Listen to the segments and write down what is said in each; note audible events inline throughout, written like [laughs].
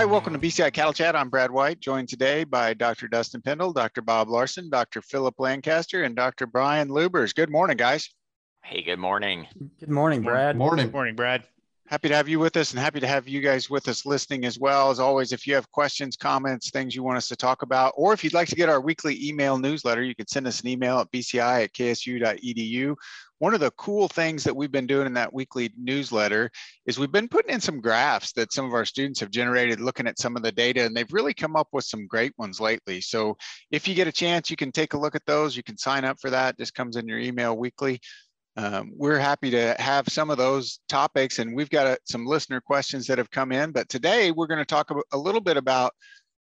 Hi, welcome to BCI Cattle Chat. I'm Brad White, joined today by Dr. Dustin Pendell, Dr. Bob Larson, Dr. Philip Lancaster, and Dr. Brian Lubbers. Good morning, guys. Hey, good morning. Good morning, Brad. Morning. Good morning, Brad. Happy to have you with us and happy to have you guys with us listening as well. As always, if you have questions, comments, things you want us to talk about, or if you'd like to get our weekly email newsletter, you can send us an email at bci at ksu.edu. One of the cool things that we've been doing in that weekly newsletter is we've been putting in some graphs that some of our students have generated looking at some of the data, and they've really come up with some great ones lately. So if you get a chance, you can take a look at those. You can sign up for that. Just comes in your email weekly. Um, we're happy to have some of those topics, and we've got a, some listener questions that have come in. But today we're going to talk a, a little bit about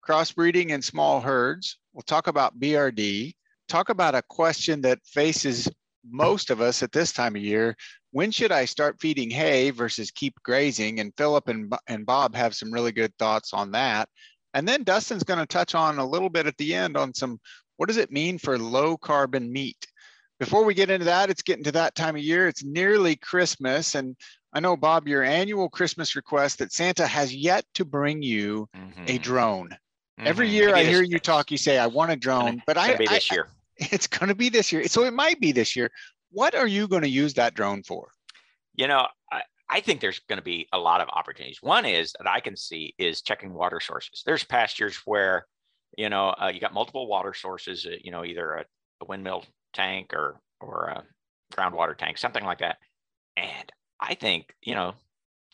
crossbreeding in small herds. We'll talk about BRD, talk about a question that faces most of us at this time of year. When should I start feeding hay versus keep grazing? And Philip and, and Bob have some really good thoughts on that. And then Dustin's going to touch on a little bit at the end on some what does it mean for low carbon meat? Before we get into that, it's getting to that time of year. It's nearly Christmas. And I know, Bob, your annual Christmas request that Santa has yet to bring you mm-hmm. a drone. Mm-hmm. Every year I hear you talk, you say, I want a drone, but I, be this year. [laughs] It's going to be this year. So it might be this year. What are you going to use that drone for? You know, I, I think there's going to be a lot of opportunities. One is that I can see is checking water sources. There's pastures where, you know, uh, you got multiple water sources, uh, you know, either a, a, windmill tank or, or a groundwater tank, something like that. And I think, you know,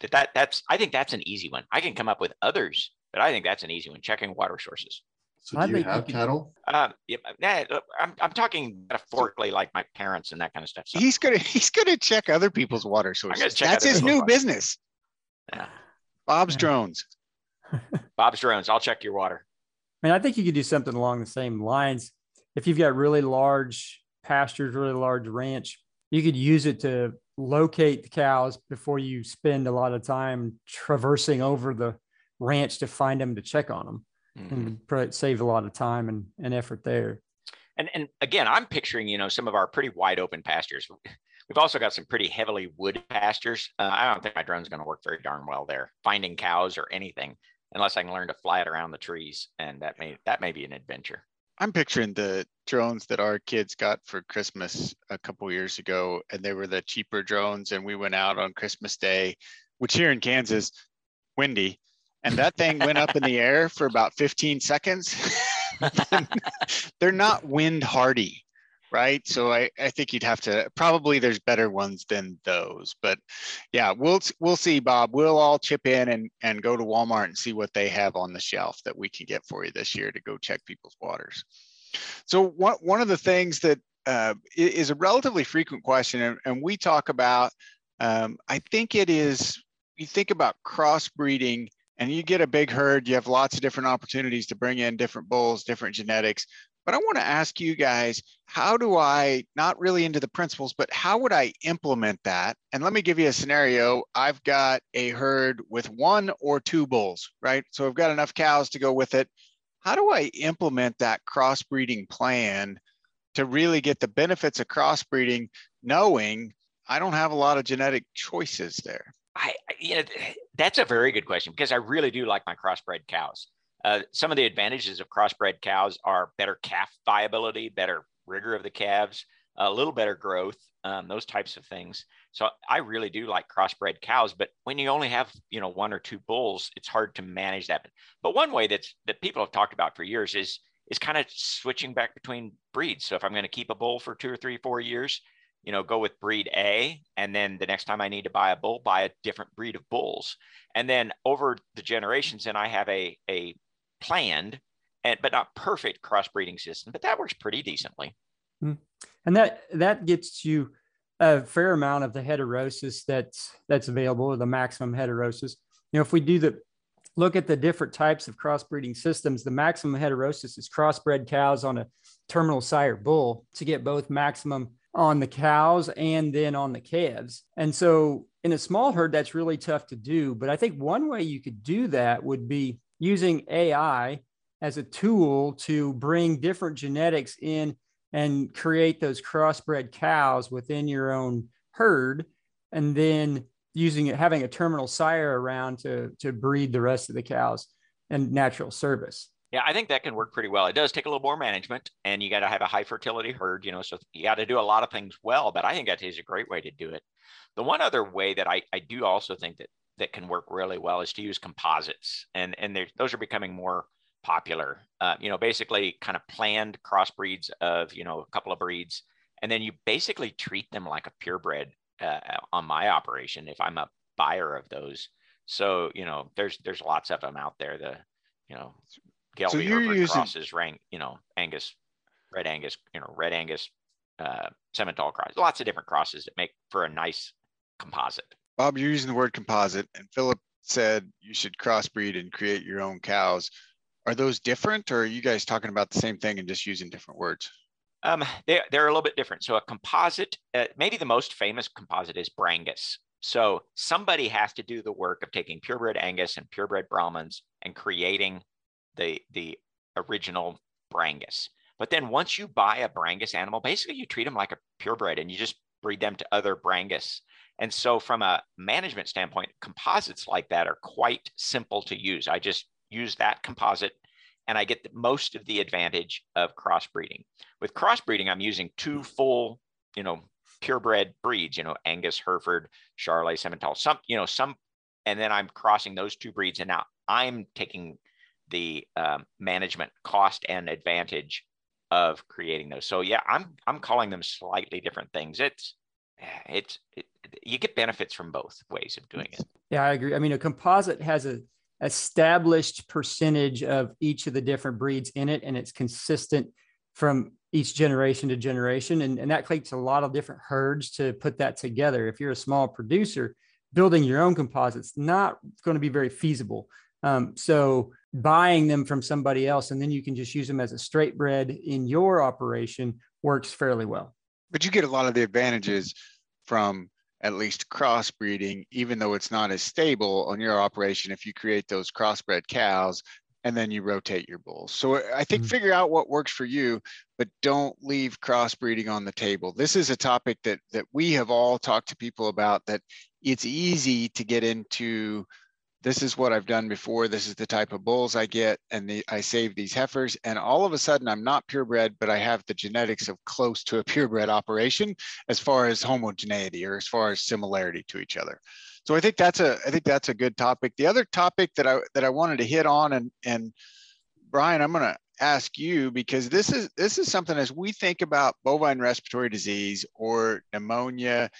that, that that's, I think that's an easy one. I can come up with others, but I think that's an easy one, checking water sources. So do you have cattle? Um, yeah, I'm, I'm talking metaphorically, like my parents and that kind of stuff. So. He's gonna [laughs] he's gonna check other people's water sources. That's his new water. business. Yeah. Bob's yeah. drones. [laughs] Bob's drones. I'll check your water. I mean, I think you could do something along the same lines. If you've got really large pastures, really large ranch, you could use it to locate the cows before you spend a lot of time traversing over the ranch to find them to check on them mm-hmm. and save a lot of time and, and effort there. And and again, I'm picturing you know some of our pretty wide open pastures. We've also got some pretty heavily wood pastures. Uh, I don't think my drone's going to work very darn well there, finding cows or anything, unless I can learn to fly it around the trees, and that may that may be an adventure. I'm picturing the drones that our kids got for Christmas a couple years ago, and they were the cheaper drones. And we went out on Christmas Day, which here in Kansas, windy, and that thing went up in the air for about 15 seconds. [laughs] They're not wind hardy, right? So I, I think you'd have to probably there's better ones than those. But yeah, we'll we'll see, Bob. We'll all chip in and and go to Walmart and see what they have on the shelf that we can get for you this year to go check people's waters. So one one of the things that uh, is a relatively frequent question, and, and we talk about. Um, I think it is. You think about crossbreeding and you get a big herd, you have lots of different opportunities to bring in different bulls, different genetics. But I want to ask you guys, how do I, not really into the principles, but how would I implement that? And let me give you a scenario. I've got a herd with one or two bulls, right? So I've got enough cows to go with it. How do I implement that crossbreeding plan to really get the benefits of crossbreeding, knowing I don't have a lot of genetic choices there? I, you know, that's a very good question because I really do like my crossbred cows. Uh, some of the advantages of crossbred cows are better calf viability, better vigor of the calves, a little better growth, um, those types of things. So I really do like crossbred cows. But when you only have, you know, one or two bulls, it's hard to manage that. But one way that's that people have talked about for years is is kind of switching back between breeds. So if I'm going to keep a bull for two or three, four years, you know, go with breed A, and then the next time I need to buy a bull, buy a different breed of bulls. And then over the generations, then I have a a planned and but not perfect crossbreeding system, but that works pretty decently. Hmm. And that that gets you a fair amount of the heterosis that's that's available, or the maximum heterosis. You know, if we do the look at the different types of crossbreeding systems, the maximum heterosis is crossbred cows on a terminal sire bull to get both maximum on the cows and then on the calves. And so in a small herd, that's really tough to do. But I think one way you could do that would be using AI as a tool to bring different genetics in and create those crossbred cows within your own herd. And then using it, having a terminal sire around to, to breed the rest of the cows. and natural service. Yeah, I think that can work pretty well. It does take a little more management, and you got to have a high fertility herd, you know, so you got to do a lot of things well. But I think that is a great way to do it. The one other way that I, I do also think that that can work really well is to use composites, and and those are becoming more popular. Uh, you know, basically kind of planned crossbreeds of you know a couple of breeds, and then you basically treat them like a purebred uh, on my operation if I'm a buyer of those. So you know, there's there's lots of them out there. The you know Gelbvieh so you're using... crosses, rank, you know, Angus, Red Angus, you know, Red Angus, uh, Simmental cross. Lots of different crosses that make for a nice composite. Bob, you're using the word composite, and Philip said you should crossbreed and create your own cows. Are those different, or are you guys talking about the same thing and just using different words? Um, they, they're a little bit different. So a composite, uh, maybe the most famous composite is Brangus. So somebody has to do the work of taking purebred Angus and purebred Brahmans and creating the the original Brangus. But then once you buy a Brangus animal, basically you treat them like a purebred and you just breed them to other Brangus. And so from a management standpoint, composites like that are quite simple to use. I just use that composite and I get the, most of the advantage of crossbreeding. With crossbreeding, I'm using two full, you know, purebred breeds, you know, Angus, Hereford, Charolais, Simmental, some, you know, some, and then I'm crossing those two breeds. And now I'm taking the um, management cost and advantage of creating those. So yeah, I'm I'm calling them slightly different things. It's it's it, you get benefits from both ways of doing it. Yeah, I agree. I mean, a composite has a established percentage of each of the different breeds in it, and it's consistent from each generation to generation. And, and that takes a lot of different herds to put that together. If you're a small producer, building your own composites not going to be very feasible. Um, so buying them from somebody else and then you can just use them as a straight bred in your operation works fairly well. But you get a lot of the advantages from at least crossbreeding, even though it's not as stable on your operation if you create those crossbred cows and then you rotate your bulls. So I think mm-hmm. figure out what works for you, but don't leave crossbreeding on the table. This is a topic that that we have all talked to people about that it's easy to get into this is what I've done before. This is the type of bulls I get, and the, I save these heifers. And all of a sudden, I'm not purebred, but I have the genetics of close to a purebred operation as far as homogeneity or as far as similarity to each other. So I think that's a I think that's a good topic. The other topic that I that I wanted to hit on, and and Brian, I'm going to ask you because this is this is something as we think about bovine respiratory disease or pneumonia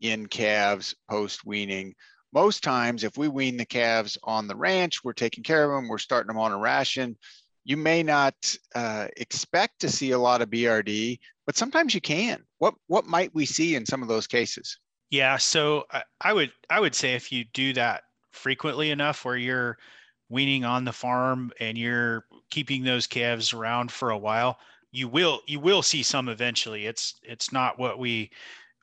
in calves post weaning most times if we wean the calves on the ranch, we're taking care of them, we're starting them on a ration. You may not uh, expect to see a lot of BRD, but sometimes you can. What what might we see in some of those cases? Yeah, so I, I would I would say if you do that frequently enough, where you're weaning on the farm and you're keeping those calves around for a while, you will you will see some eventually. It's it's not what we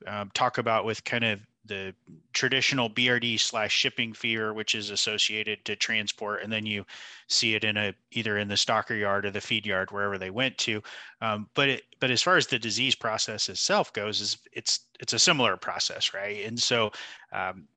um, talk about with kind of the traditional BRD slash shipping fever, which is associated to transport, and then you see it in a either in the stocker yard or the feed yard wherever they went to. Um, but it, but as far as the disease process itself goes, is it's it's a similar process, right? And so um,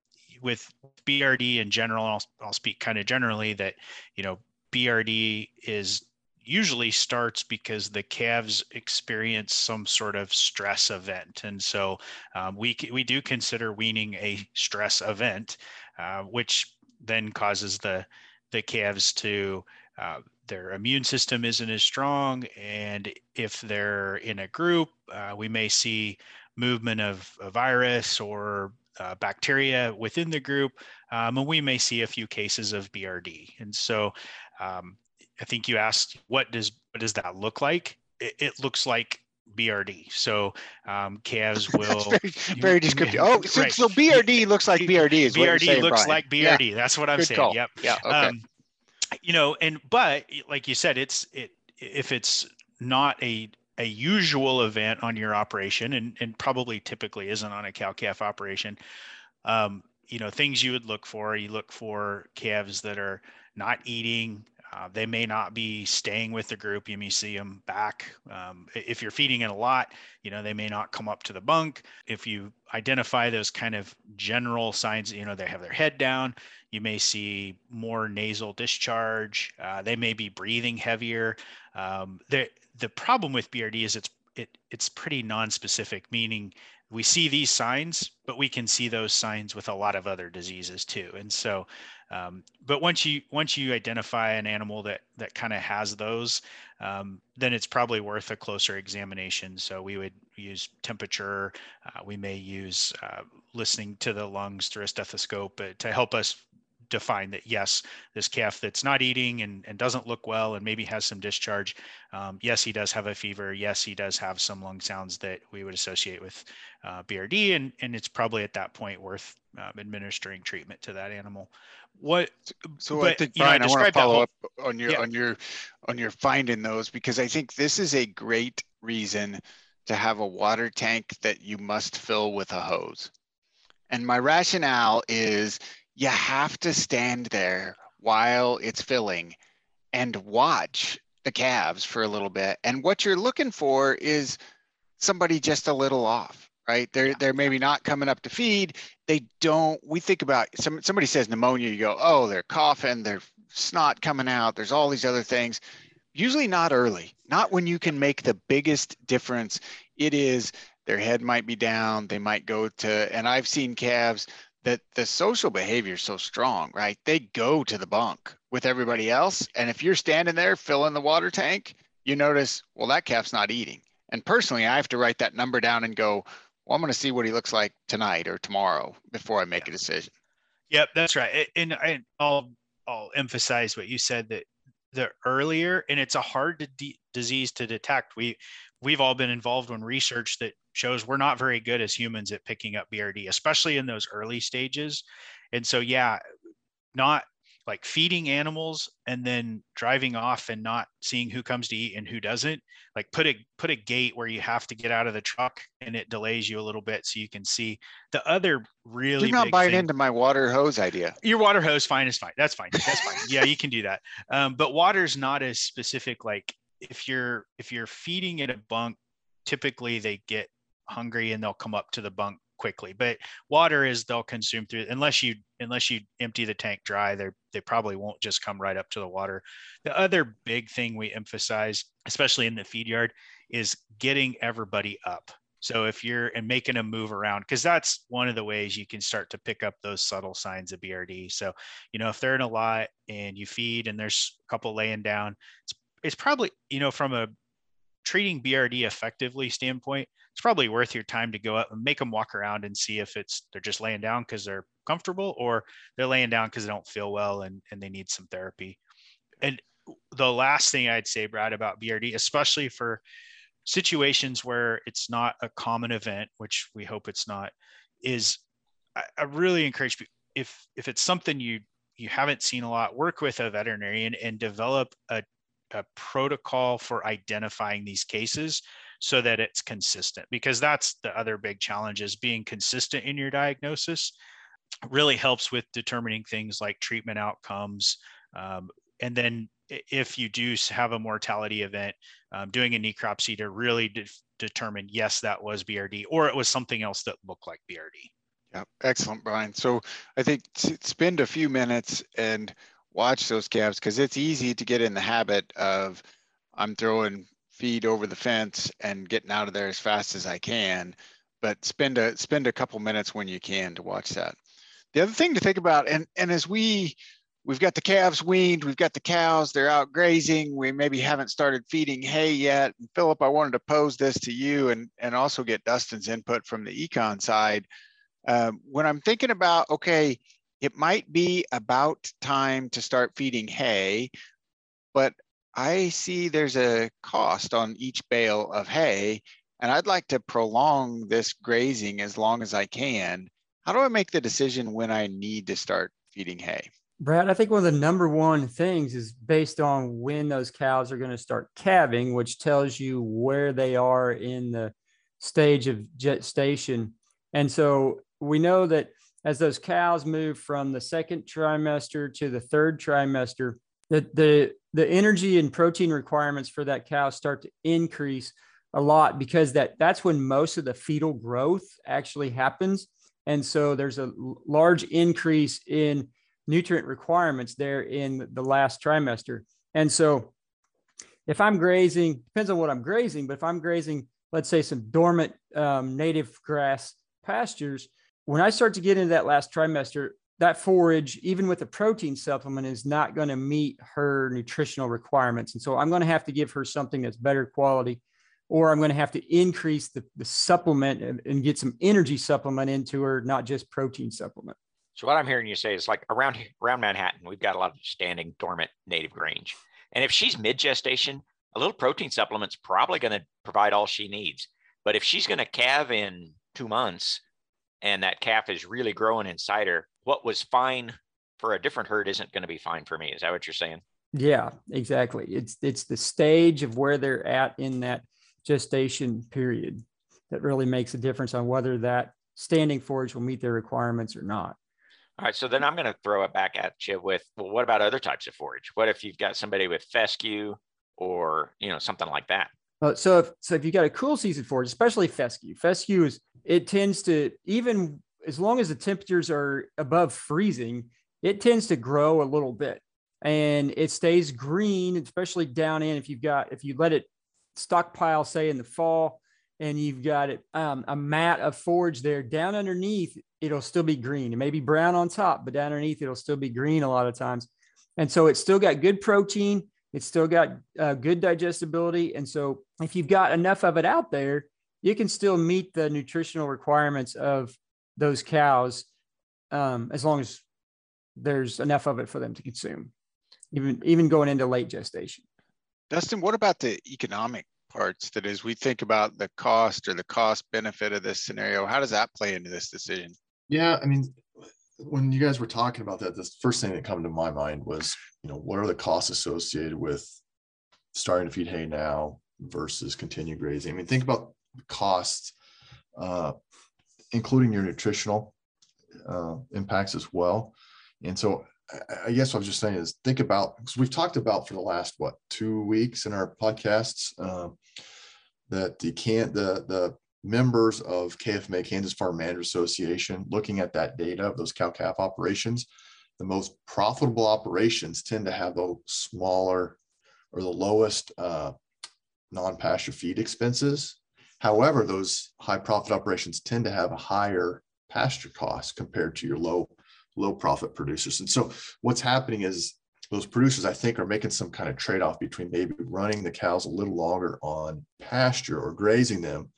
with BRD in general, I'll, I'll speak kind of generally that you know BRD is usually starts because the calves experience some sort of stress event. And so um, we, we do consider weaning a stress event, uh, which then causes the, the calves to, uh, their immune system isn't as strong. And if they're in a group, uh, we may see movement of a virus or uh, bacteria within the group, um, and we may see a few cases of BRD. And so um, I think you asked what does what does that look like? It, it looks like BRD. So um, calves [laughs] will very, very, descriptive. Oh, so, right. so, BRD looks like BRD is BRD saying, looks Brian. like BRD. Yeah. That's what I'm Good saying. Call. Yep. Yeah. Okay. Um, you know, and but like you said, it's it if it's not a a usual event on your operation, and and probably typically isn't on a cow calf operation. Um, you know, things you would look for. You look for calves that are not eating Uh, they may not be staying with the group. You may see them back. Um, if you're feeding it a lot, you know, they may not come up to the bunk. If you identify those kind of general signs, you know, they have their head down, you may see more nasal discharge. Uh, they may be breathing heavier. Um, the, the problem with BRD is it's, it, it's pretty non-specific, meaning we see these signs, but we can see those signs with a lot of other diseases too. And so um, but once you once you identify an animal that that kind of has those, um, then it's probably worth a closer examination. So we would use temperature. Uh, we may use uh, listening to the lungs through a stethoscope uh, to help us define that yes, this calf that's not eating and, and doesn't look well and maybe has some discharge. Um, yes, he does have a fever. Yes, he does have some lung sounds that we would associate with uh, BRD, and and it's probably at that point worth um, administering treatment to that animal. What? So but, I think Brian, know, I, I want to follow whole, up on your yeah. on your on your finding those because I think this is a great reason to have a water tank that you must fill with a hose. And my rationale is you have to stand there while it's filling and watch the calves for a little bit. And what you're looking for is somebody just a little off right? They're they're maybe not coming up to feed. They don't. We think about some somebody says pneumonia. You go, oh, they're coughing, they're snot coming out. There's all these other things. Usually not early. Not when you can make the biggest difference. It is their head might be down. They might go to, and I've seen calves that the social behavior is so strong, right? They go to the bunk with everybody else. And if you're standing there filling the water tank, you notice, well, that calf's not eating. And personally, I have to write that number down and go, well, I'm going to see what he looks like tonight or tomorrow before I make yeah. a decision. Yep, that's right. And, and I'll I'll emphasize what you said that the earlier, and it's a hard de- disease to detect. We we've all been involved in research that shows we're not very good as humans at picking up BRD, especially in those early stages. And so, yeah, not like feeding animals and then driving off and not seeing who comes to eat and who doesn't like put a put a gate where you have to get out of the truck and it delays you a little bit so you can see. The other really you're not buying thing, into my water hose idea. Your water hose fine is fine that's fine that's fine. Yeah you can do that. Um, but water's not as specific like if you're if you're feeding in a bunk typically they get hungry and they'll come up to the bunk quickly. But water is they'll consume through unless you unless you empty the tank dry, they they probably won't just come right up to the water. The other big thing we emphasize, especially in the feed yard, is getting everybody up. So if you're and making them move around, because that's one of the ways you can start to pick up those subtle signs of BRD. So, you know, if they're in a lot and you feed and there's a couple laying down, it's, it's probably, you know, from a treating BRD effectively standpoint, it's probably worth your time to go up and make them walk around and see if it's they're just laying down because they're comfortable or they're laying down because they don't feel well and, and they need some therapy. And the last thing I'd say, Brad, about BRD, especially for situations where it's not a common event, which we hope it's not, is I, I really encourage if if it's something you you haven't seen a lot, work with a veterinarian and develop a a protocol for identifying these cases so that it's consistent because that's the other big challenge is being consistent in your diagnosis really helps with determining things like treatment outcomes um, and then if you do have a mortality event um, doing a necropsy to really de- determine yes that was brd or it was something else that looked like brd yeah excellent brian. So i think spend a few minutes and watch those calves because it's easy to get in the habit of I'm throwing feed over the fence and getting out of there as fast as I can. But spend a spend a couple minutes when you can to watch that. The other thing to think about, and and as we we've got the calves weaned, we've got the cows, they're out grazing. We maybe haven't started feeding hay yet. And Philip, I wanted to pose this to you and and also get Dustin's input from the econ side. Um, when I'm thinking about okay, it might be about time to start feeding hay, but I see there's a cost on each bale of hay, and I'd like to prolong this grazing as long as I can. How do I make the decision when I need to start feeding hay? Brad, I think one of the number one things is based on when those cows are going to start calving, which tells you where they are in the stage of gestation. And so we know that as those cows move from the second trimester to the third trimester, the, the the energy and protein requirements for that cow start to increase a lot because that that's when most of the fetal growth actually happens. And so there's a large increase in nutrient requirements there in the last trimester. And so if i'm grazing depends on what i'm grazing but if i'm grazing let's say some dormant um, native grass pastures when i start to get into that last trimester that forage, even with a protein supplement, is not going to meet her nutritional requirements. And so I'm going to have to give her something that's better quality, or I'm going to have to increase the, the supplement and, and get some energy supplement into her, not just protein supplement. So what I'm hearing you say is like around around Manhattan, we've got a lot of standing dormant native grange. And if she's mid gestation, a little protein supplement's probably going to provide all she needs. But if she's going to calve in two months and that calf is really growing inside her, what was fine for a different herd isn't going to be fine for me. Is that what you're saying? Yeah, exactly. It's it's the stage of where they're at in that gestation period that really makes a difference on whether that standing forage will meet their requirements or not. All right, so then I'm going to throw it back at you with, well, what about other types of forage? What if you've got somebody with fescue or you know something like that? Uh, so if so if you got a cool season forage, especially fescue, fescue is it tends to even as long as the temperatures are above freezing, it tends to grow a little bit and it stays green, especially down in if you've got if you let it stockpile, say in the fall, and you've got it um, a mat of forage there down underneath, it'll still be green. It may be brown on top, but down underneath it'll still be green a lot of times. And so it's still got good protein. It's still got uh, good digestibility. And so if you've got enough of it out there, you can still meet the nutritional requirements of those cows um, as long as there's enough of it for them to consume, even even going into late gestation. Dustin, what about the economic parts? That is, we think about the cost or the cost benefit of this scenario. How does that play into this decision? Yeah, I mean, when you guys were talking about that, the first thing that come to my mind was, you know, what are the costs associated with starting to feed hay now versus continue grazing? I mean, think about the costs uh, including your nutritional uh, impacts as well. And so I, guess what I was just saying is think about because we've talked about for the last what two weeks in our podcasts uh, that the can the the members of KFMA Kansas Farm Managers Association looking at that data of those cow calf operations, the most profitable operations tend to have the smaller or the lowest uh, non-pasture feed expenses However, those high profit operations tend to have a higher pasture cost compared to your low low profit producers. And so what's happening is those producers, I think, are making some kind of trade off between maybe running the cows a little longer on pasture or grazing them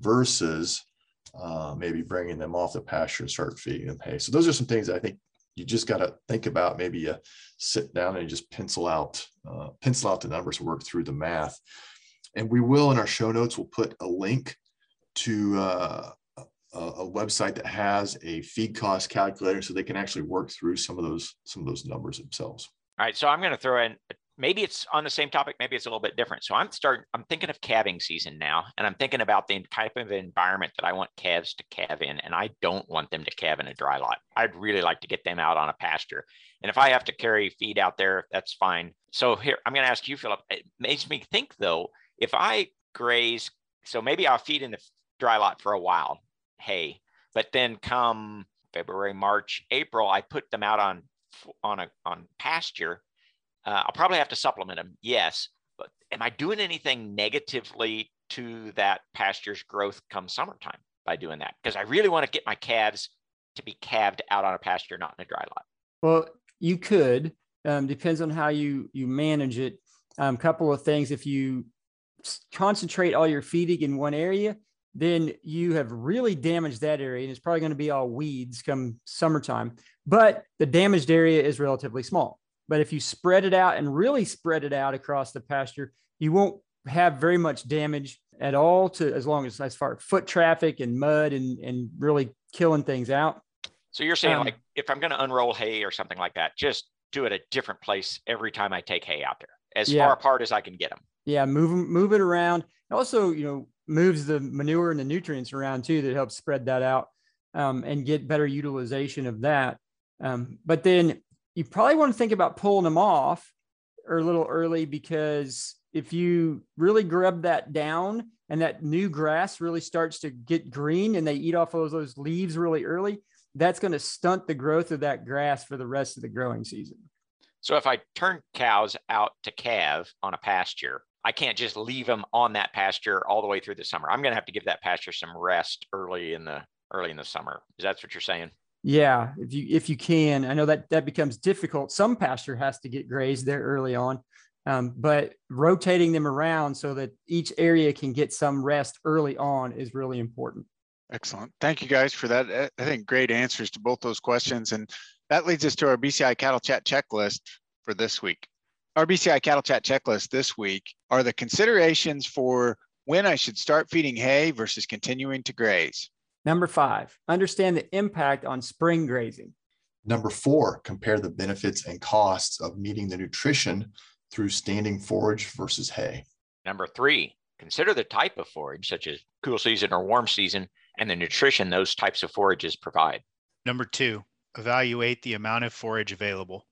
versus uh, maybe bringing them off the pasture and start feeding them hay. So those are some things I think you just got to think about. Maybe you sit down and you just pencil out uh, pencil out the numbers, work through the math. And we will in our show notes, we'll put a link to uh, a, a, website that has a feed cost calculator so they can actually work through some of those some of those numbers themselves. All right. So I'm going to throw in maybe it's on the same topic, maybe it's a little bit different. So I'm starting, I'm thinking of calving season now, and I'm thinking about the type of environment that I want calves to calve in, and I don't want them to calve in a dry lot. I'd really like to get them out on a pasture. And if I have to carry feed out there, that's fine. So here, I'm going to ask you, Philip. It makes me think though, if I graze, so maybe I'll feed in the dry lot for a while, hay, but then come February, March, April, I put them out on on a on pasture. Uh, I'll probably have to supplement them, yes, but am I doing anything negatively to that pasture's growth come summertime by doing that? Because I really want to get my calves to be calved out on a pasture, not in a dry lot. Well, you could. Um, depends on how you you manage it. A um, couple of things. If you concentrate all your feeding in one area, then you have really damaged that area and it's probably going to be all weeds come summertime. But the damaged area is relatively small. But if you spread it out and really spread it out across the pasture, you won't have very much damage at all to as long as as far as foot traffic and mud and and really killing things out. So you're saying um, like if I'm going to unroll hay or something like that, just do it a different place every time I take hay out there, as yeah. far apart as I can get them. Yeah, move move it around. Also, you know, moves the manure and the nutrients around too that helps spread that out um, and get better utilization of that. Um, but then you probably want to think about pulling them off or a little early because if you really grub that down and that new grass really starts to get green and they eat off of those leaves really early, that's going to stunt the growth of that grass for the rest of the growing season. So if I turn cows out to calve on a pasture, I can't just leave them on that pasture all the way through the summer. I'm going to have to give that pasture some rest early in the early in the summer. Is that what you're saying? Yeah, if you if you can, I know that that becomes difficult. Some pasture has to get grazed there early on, um, but rotating them around so that each area can get some rest early on is really important. Excellent. Thank you guys for that. I think great answers to both those questions. And that leads us to our BCI Cattle Chat checklist for this week. Our BCI Cattle Chat checklist this week are the considerations for when I should start feeding hay versus continuing to graze. Number five, understand the impact on spring grazing. Number four, compare the benefits and costs of meeting the nutrition through standing forage versus hay. Number three, consider the type of forage, such as cool season or warm season, and the nutrition those types of forages provide. Number two, evaluate the amount of forage available.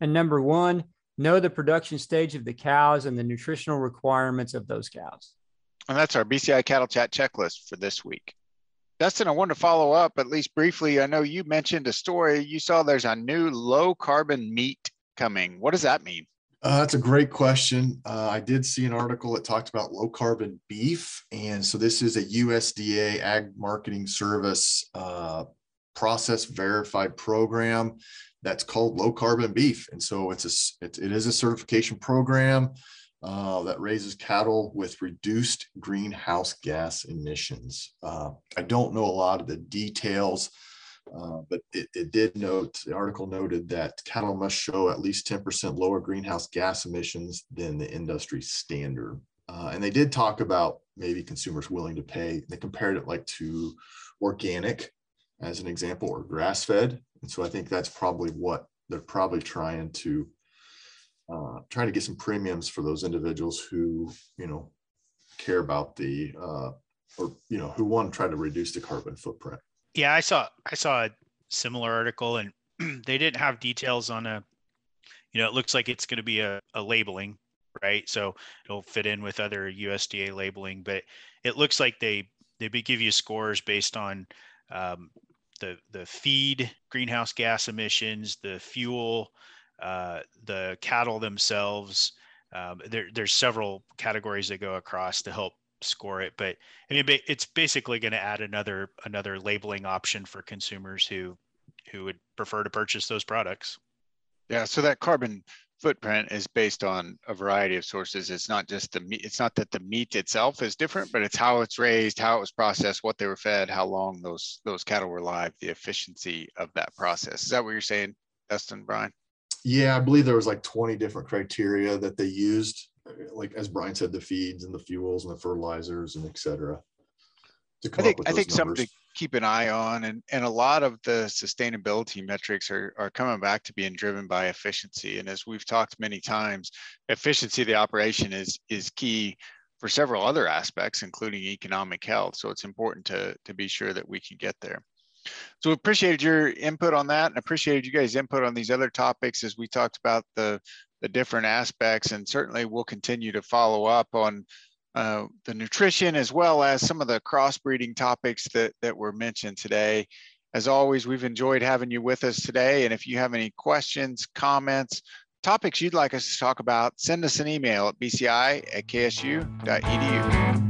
And number one, know the production stage of the cows and the nutritional requirements of those cows. And that's our BCI Cattle Chat checklist for this week. Dustin, I want to follow up at least briefly. I know you mentioned a story. You saw there's a new low carbon meat coming. What does that mean? Uh, that's a great question. Uh, I did see an article that talked about low carbon beef. And so this is a USDA ag marketing service uh, process verified program that's called low carbon beef. And so it's a, it, it is a certification program uh, that raises cattle with reduced greenhouse gas emissions. Uh, I don't know a lot of the details, uh, but it, it, did note, the article noted that cattle must show at least 10% lower greenhouse gas emissions than the industry standard. Uh, and they did talk about maybe consumers willing to pay. They compared it like to organic as an example, or grass fed. And so I think that's probably what they're probably trying to uh, trying to get some premiums for those individuals who you know care about the uh, or you know who want to try to reduce the carbon footprint. Yeah, I saw I saw a similar article, and [clears throat] they didn't have details on a. You know, it looks like it's going to be a, a labeling, right? So it'll fit in with other USDA labeling, but it looks like they they give you scores based on um, the the feed greenhouse gas emissions, the fuel, uh, the cattle themselves. Um, there, there's several categories that go across to help score it, but I mean, it's basically going to add another another labeling option for consumers who who would prefer to purchase those products. Yeah, so that carbon footprint is based on a variety of sources. It's not just the meat. It's not that the meat itself is different, but it's how it's raised, how it was processed, what they were fed, how long those those cattle were live, the efficiency of that process. Is that what you're saying, Dustin, Brian? Yeah, I believe there was like 20 different criteria that they used, like as Brian said, the feeds and the fuels and the fertilizers and et cetera. I think I think numbers. something keep an eye on, and and a lot of the sustainability metrics are are coming back to being driven by efficiency. And as we've talked many times, efficiency of the operation is is key for several other aspects, including economic health. So it's important to to be sure that we can get there. So we appreciated your input on that, and appreciated you guys' input on these other topics as we talked about the the different aspects, and certainly we'll continue to follow up on uh, the nutrition as well as some of the crossbreeding topics that, that were mentioned today. As always, we've enjoyed having you with us today. And if you have any questions, comments, topics you'd like us to talk about, send us an email at bci at ksu.edu.